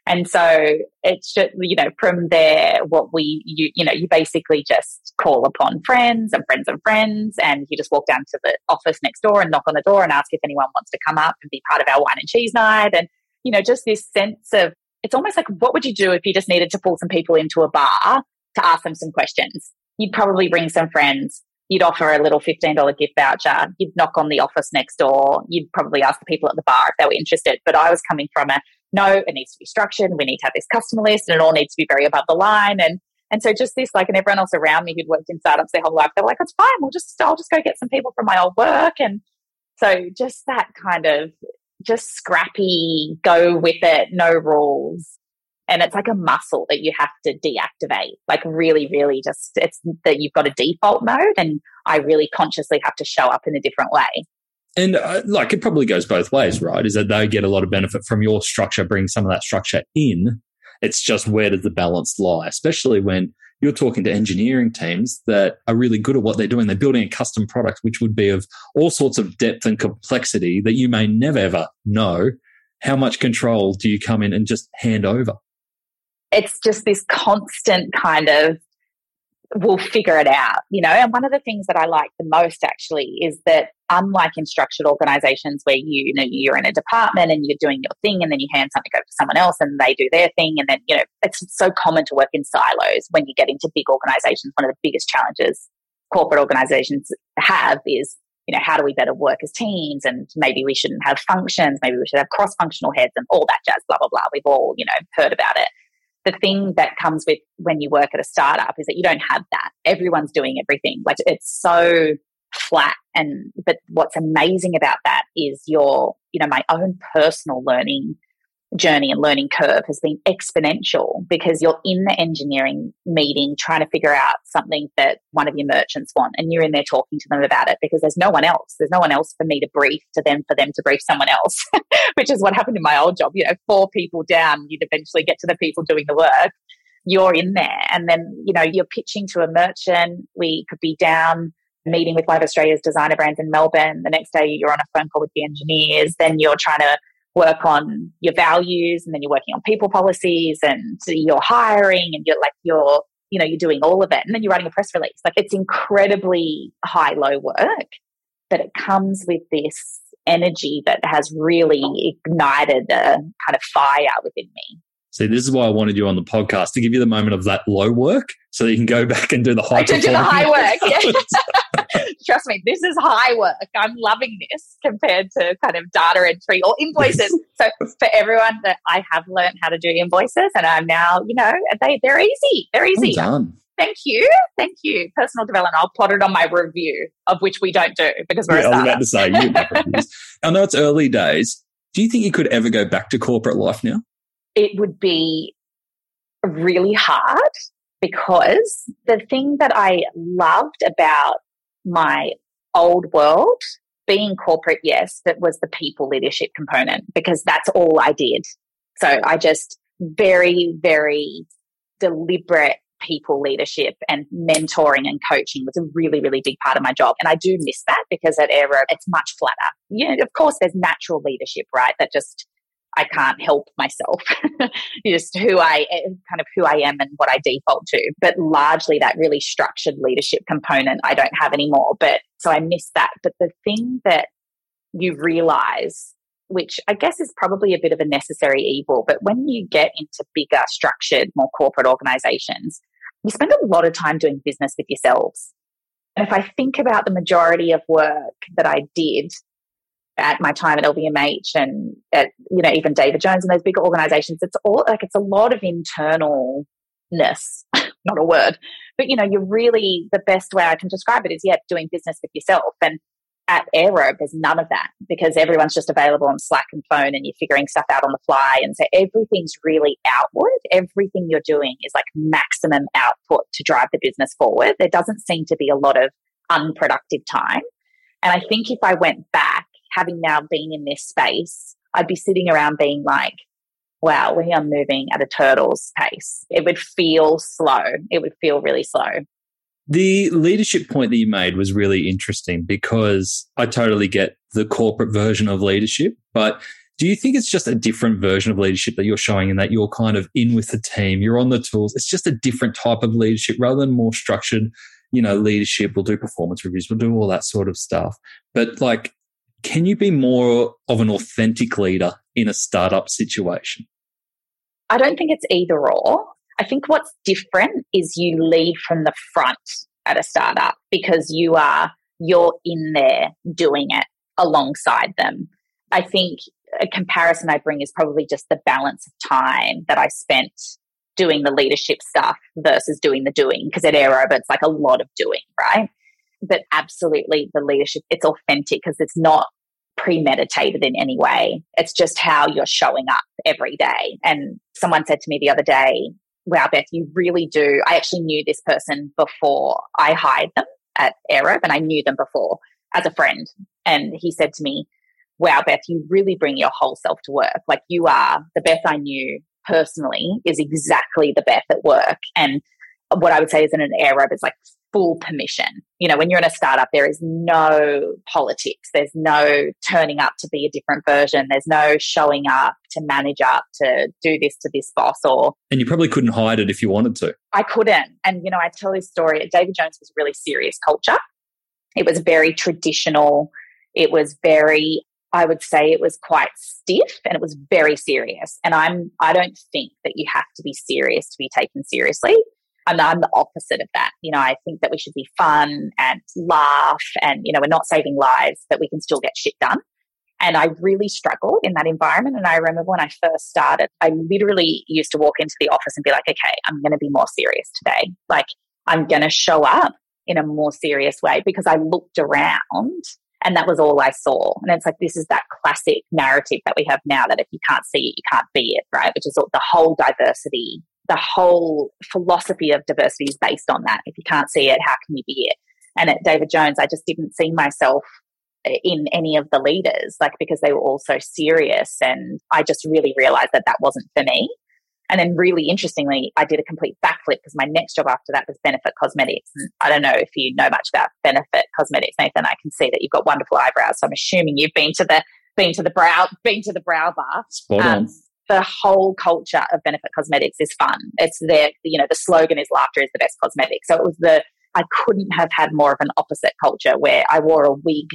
And so it's just, you know, from there, what we, you, you know, you basically just call upon friends and friends and friends, and you just walk down to the office next door and knock on the door and ask if anyone wants to come up and be part of our wine and cheese night. And, you know, just this sense of, it's almost like, what would you do if you just needed to pull some people into a bar to ask them some questions. You'd probably bring some friends. You'd offer a little $15 gift voucher. You'd knock on the office next door. You'd probably ask the people at the bar if they were interested. But I was coming from a no, it needs to be structured. We need to have this customer list and it all needs to be very above the line. And and so just this, like, and everyone else around me who'd worked in startups their whole life, they were like, it's fine. We'll just, I'll just go get some people from my old work. And so just that kind of just scrappy, go with it, no rules. And it's like a muscle that you have to deactivate. Like really, really just, it's that you've got a default mode and I really consciously have to show up in a different way. And uh, like it probably goes both ways, right? Is that they get a lot of benefit from your structure, bring some of that structure in. It's just where does the balance lie, especially when you're talking to engineering teams that are really good at what they're doing. They're building a custom product, which would be of all sorts of depth and complexity that you may never ever know. How much control do you come in and just hand over? It's just this constant kind of we'll figure it out, you know. And one of the things that I like the most actually is that unlike in structured organizations where you, you know you're in a department and you're doing your thing and then you hand something over to someone else and they do their thing and then you know it's so common to work in silos when you get into big organizations. One of the biggest challenges corporate organizations have is you know, how do we better work as teams? And maybe we shouldn't have functions. Maybe we should have cross functional heads and all that jazz, blah, blah, blah. We've all, you know, heard about it the thing that comes with when you work at a startup is that you don't have that. Everyone's doing everything. Like it's so flat. And, but what's amazing about that is your, you know, my own personal learning journey and learning curve has been exponential because you're in the engineering meeting trying to figure out something that one of your merchants want and you're in there talking to them about it because there's no one else. There's no one else for me to brief to them for them to brief someone else which is what happened in my old job. You know four people down you'd eventually get to the people doing the work. You're in there and then you know you're pitching to a merchant. We could be down meeting with one of australia's designer brands in melbourne. The next day you're on a phone call with the engineers. Then you're trying to work on your values and then you're working on people policies and you're hiring and you're like you're you know you're doing all of it and then you're writing a press release. Like it's incredibly high low work but it comes with this energy that has really ignited a kind of fire within me See, this is why I wanted you on the podcast to give you the moment of that low work so that you can go back and do the high do the high work. Yeah. Trust me, this is high work. I'm loving this compared to kind of data entry or invoices. so for everyone that I have learned how to do invoices and I'm now, you know, they, they're easy. They're easy. done. Thank you. Thank you. Personal development. I'll plot it on my review of which we don't do because we're yeah, I was about to say, you I know it's early days. Do you think you could ever go back to corporate life now? It would be really hard because the thing that I loved about my old world, being corporate, yes, but was the people leadership component because that's all I did. So I just very, very deliberate people leadership and mentoring and coaching was a really, really big part of my job. And I do miss that because at AirRobe, it's much flatter. Yeah, of course, there's natural leadership, right? That just I can't help myself. Just who I kind of who I am and what I default to. But largely that really structured leadership component I don't have anymore. But so I miss that. But the thing that you realize, which I guess is probably a bit of a necessary evil, but when you get into bigger, structured, more corporate organizations, you spend a lot of time doing business with yourselves. And if I think about the majority of work that I did at my time at LVMH and at, you know, even David Jones and those bigger organizations, it's all like it's a lot of internalness, not a word, but you know, you're really the best way I can describe it is yeah, doing business with yourself. And at AirRobe, there's none of that because everyone's just available on Slack and phone and you're figuring stuff out on the fly. And so everything's really outward. Everything you're doing is like maximum output to drive the business forward. There doesn't seem to be a lot of unproductive time. And I think if I went back having now been in this space, I'd be sitting around being like, wow, we are moving at a turtle's pace. It would feel slow. It would feel really slow. The leadership point that you made was really interesting because I totally get the corporate version of leadership, but do you think it's just a different version of leadership that you're showing in that you're kind of in with the team, you're on the tools? It's just a different type of leadership rather than more structured, you know, leadership. We'll do performance reviews, we'll do all that sort of stuff. But like can you be more of an authentic leader in a startup situation? I don't think it's either or. I think what's different is you lead from the front at a startup because you are you're in there doing it alongside them. I think a comparison I bring is probably just the balance of time that I spent doing the leadership stuff versus doing the doing because at AirRobe it's like a lot of doing, right? But absolutely the leadership, it's authentic because it's not premeditated in any way. It's just how you're showing up every day. And someone said to me the other day, wow, Beth, you really do. I actually knew this person before I hired them at AirRobe and I knew them before as a friend. And he said to me, wow, Beth, you really bring your whole self to work. Like you are the Beth I knew personally is exactly the Beth at work. And what I would say is in an AirRobe is like full permission. You know, when you're in a startup, there is no politics. There's no turning up to be a different version. There's no showing up to manage up to do this to this boss or. And you probably couldn't hide it if you wanted to. I couldn't. And, you know, I tell this story. David Jones was really serious culture. It was very traditional. It was very I would say it was quite stiff and it was very serious. And I'm I don't think that you have to be serious to be taken seriously. And I'm the opposite of that. You know, I think that we should be fun and laugh and, you know, we're not saving lives, but we can still get shit done. And I really struggled in that environment. And I remember when I first started, I literally used to walk into the office and be like, okay, I'm going to be more serious today. Like, I'm going to show up in a more serious way because I looked around and that was all I saw. And it's like, this is that classic narrative that we have now that if you can't see it, you can't be it, right? Which is the whole diversity the whole philosophy of diversity is based on that. If you can't see it, how can you be it? And at David Jones, I just didn't see myself uh, in any of the leaders, like because they were all so serious. And I just really realized that that wasn't for me. And then, really interestingly, I did a complete backflip because my next job after that was Benefit Cosmetics. And I don't know if you know much about Benefit Cosmetics, Nathan. I can see that you've got wonderful eyebrows. So I'm assuming you've been to the been to the brow been to the brow bar. Spot on. Um, The whole culture of Benefit Cosmetics is fun. It's their, you know, the slogan is laughter is the best cosmetic. So it was the, I couldn't have had more of an opposite culture where I wore a wig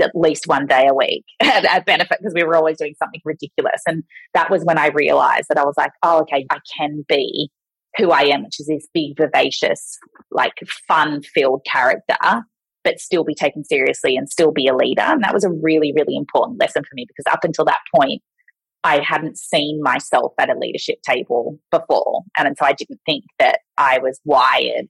at least one day a week at, at Benefit because we were always doing something ridiculous. And that was when I realized that I was like, oh, okay, I can be who I am, which is this big, vivacious, like fun filled character, but still be taken seriously and still be a leader. And that was a really, really important lesson for me because up until that point, I hadn't seen myself at a leadership table before. And so I didn't think that I was wired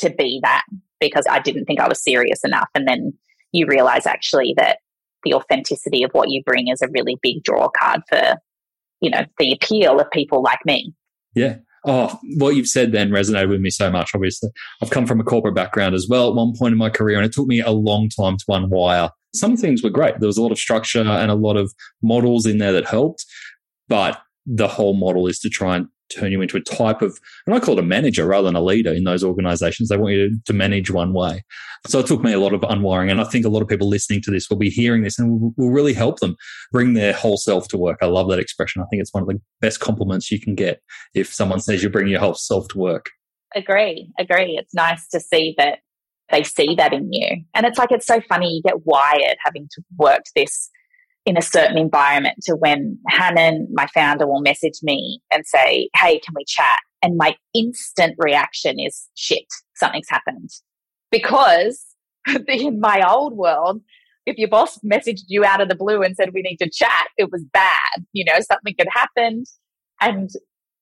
to be that because I didn't think I was serious enough. And then you realize actually that the authenticity of what you bring is a really big draw card for, you know, the appeal of people like me. Yeah. Oh, what you've said then resonated with me so much, obviously. I've come from a corporate background as well at one point in my career, and it took me a long time to unwire some things were great. There was a lot of structure and a lot of models in there that helped, but the whole model is to try and turn you into a type of, and I call it a manager rather than a leader in those organizations. They want you to, to, manage one way. So it took me a lot of unwiring. And I think a lot of people listening to this will be hearing this and will, will really help them bring their whole self to work. I love that expression. I think it's one of the best compliments you can get if someone says you bring your whole self to work. Agree, agree. It's nice to see that they see that in you. And it's like, it's so funny. You get wired having to work this in a certain environment to when Hannah, my founder, will message me and say, Hey, can we chat? And my instant reaction is shit, something's happened. Because in my old world, if your boss messaged you out of the blue and said, we need to chat, it was bad. You know, something had happened. And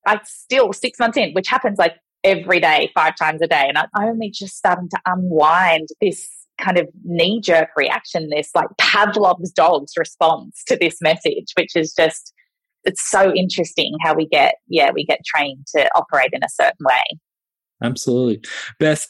I still, six months in, which happens like every day, five times a day. And I'm only just starting to unwind this kind of knee jerk reaction, this like Pavlov's dog's response to this message, which is just, it's so interesting how we get, yeah, we get trained to operate in a certain way. Absolutely. Beth,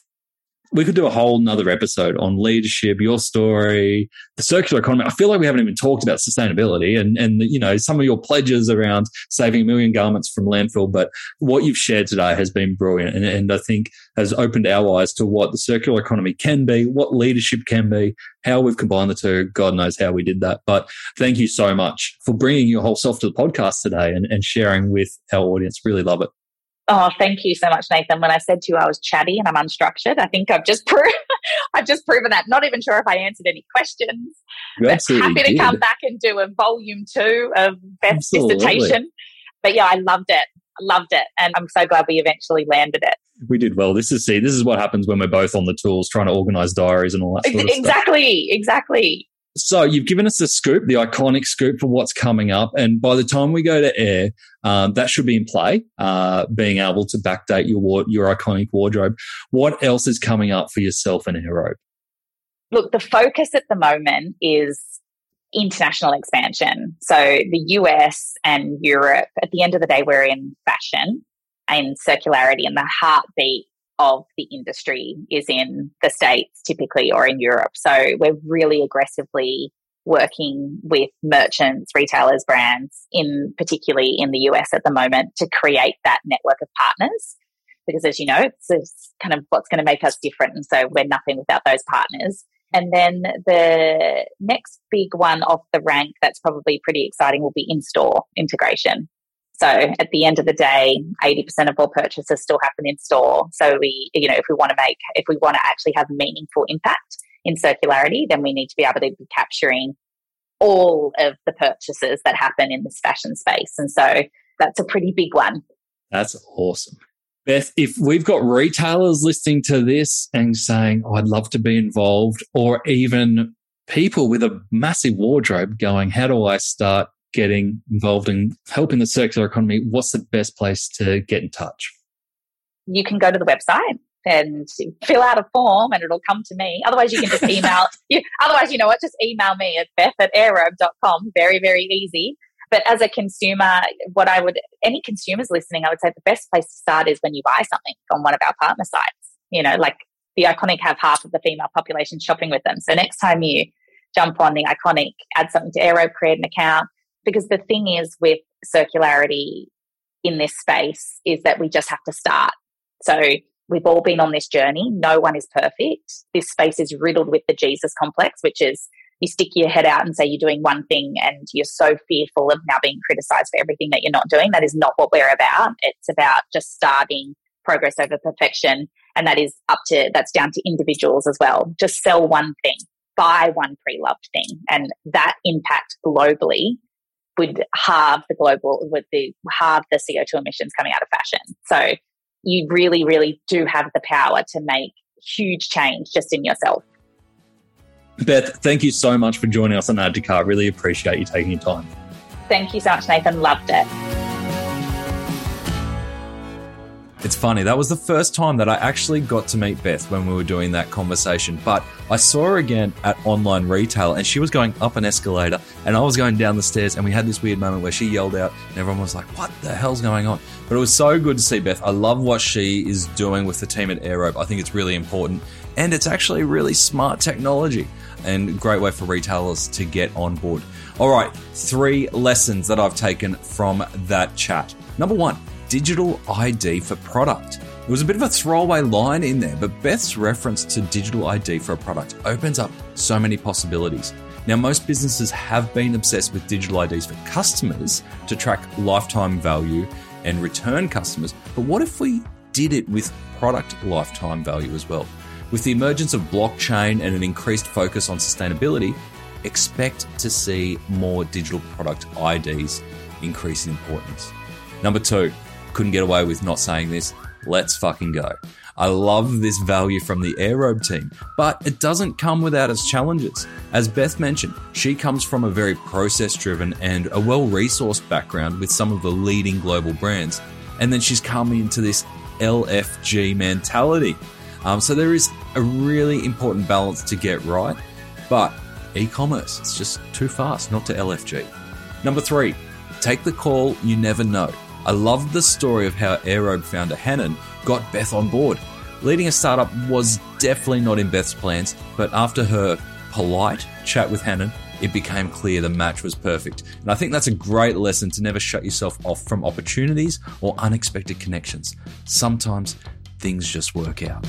we could do a whole nother episode on leadership, your story, the circular economy. I feel like we haven't even talked about sustainability and, and, you know, some of your pledges around saving a million garments from landfill. But what you've shared today has been brilliant. And, and I think has opened our eyes to what the circular economy can be, what leadership can be, how we've combined the two. God knows how we did that. But thank you so much for bringing your whole self to the podcast today and, and sharing with our audience. Really love it. Oh, thank you so much, Nathan. When I said to you I was chatty and I'm unstructured, I think I've just proved I've just proven that. Not even sure if I answered any questions. Absolutely happy to did. come back and do a volume two of Beth's dissertation. But yeah, I loved it. I loved it. And I'm so glad we eventually landed it. We did well. This is see, this is what happens when we're both on the tools trying to organize diaries and all that sort of exactly, stuff. Exactly. So you've given us the scoop, the iconic scoop for what's coming up. And by the time we go to air, um, that should be in play, uh, being able to backdate your, your iconic wardrobe. What else is coming up for yourself and AirRobe? Look, the focus at the moment is international expansion. So the US and Europe, at the end of the day, we're in fashion and circularity and the heartbeat of the industry is in the States typically or in Europe. So we're really aggressively working with merchants, retailers, brands in particularly in the US at the moment to create that network of partners. Because as you know, it's, it's kind of what's going to make us different. And so we're nothing without those partners. And then the next big one off the rank that's probably pretty exciting will be in store integration. So at the end of the day, 80% of all purchases still happen in store. So we, you know, if we want to make, if we want to actually have meaningful impact in circularity, then we need to be able to be capturing all of the purchases that happen in this fashion space. And so that's a pretty big one. That's awesome. Beth, if we've got retailers listening to this and saying, oh, I'd love to be involved, or even people with a massive wardrobe going, how do I start getting involved in helping the circular economy, what's the best place to get in touch? You can go to the website and fill out a form and it'll come to me. Otherwise, you can just email. you, otherwise, you know what? Just email me at beth at airrobe.com. Very, very easy. But as a consumer, what I would, any consumers listening, I would say the best place to start is when you buy something on one of our partner sites. You know, like the Iconic have half of the female population shopping with them. So next time you jump on the Iconic, add something to AirRobe, create an account, because the thing is with circularity in this space is that we just have to start. So we've all been on this journey. No one is perfect. This space is riddled with the Jesus complex, which is you stick your head out and say you're doing one thing and you're so fearful of now being criticized for everything that you're not doing. That is not what we're about. It's about just starting progress over perfection. And that is up to, that's down to individuals as well. Just sell one thing, buy one pre loved thing. And that impact globally would halve the global, would the halve the CO2 emissions coming out of fashion. So you really, really do have the power to make huge change just in yourself. Beth, thank you so much for joining us on Add to Cart. Really appreciate you taking your time. Thank you so much, Nathan. Loved it. It's funny, that was the first time that I actually got to meet Beth when we were doing that conversation. But I saw her again at online retail and she was going up an escalator and I was going down the stairs and we had this weird moment where she yelled out and everyone was like, What the hell's going on? But it was so good to see Beth. I love what she is doing with the team at AirRobe. I think it's really important and it's actually really smart technology and great way for retailers to get on board. All right, three lessons that I've taken from that chat. Number one, digital ID for product. It was a bit of a throwaway line in there, but Beth's reference to digital ID for a product opens up so many possibilities. Now, most businesses have been obsessed with digital IDs for customers to track lifetime value and return customers, but what if we did it with product lifetime value as well? With the emergence of blockchain and an increased focus on sustainability, expect to see more digital product IDs increase in importance. Number two, couldn't get away with not saying this. Let's fucking go. I love this value from the AirRobe team, but it doesn't come without its challenges. As Beth mentioned, she comes from a very process driven and a well resourced background with some of the leading global brands. And then she's coming into this LFG mentality. Um, so there is a really important balance to get right, but e commerce, it's just too fast not to LFG. Number three, take the call you never know. I loved the story of how AirRobe founder Hannah got Beth on board. Leading a startup was definitely not in Beth's plans, but after her polite chat with Hannah, it became clear the match was perfect. And I think that's a great lesson to never shut yourself off from opportunities or unexpected connections. Sometimes things just work out.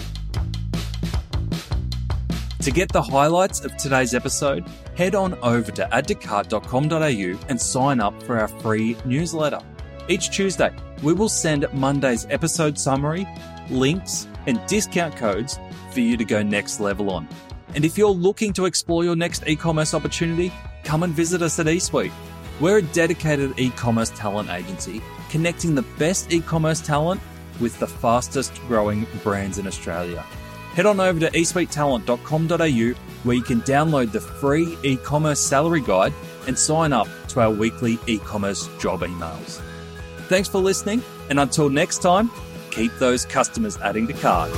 To get the highlights of today's episode, head on over to addtocart.com.au and sign up for our free newsletter. Each Tuesday, we will send Monday's episode summary, links, and discount codes for you to go next level on. And if you're looking to explore your next e commerce opportunity, come and visit us at eSuite. We're a dedicated e commerce talent agency connecting the best e commerce talent with the fastest growing brands in Australia. Head on over to esuitetalent.com.au where you can download the free e commerce salary guide and sign up to our weekly e commerce job emails. Thanks for listening, and until next time, keep those customers adding to cart.